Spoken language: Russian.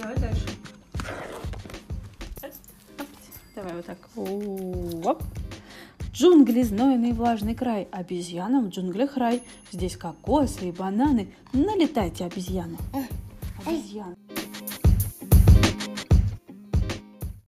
Давай дальше. Давай вот так. Оп. Джунгли, знойный влажный край, обезьянам в джунглях рай. Здесь кокосы и бананы. Налетайте, обезьяны. Обезьяны.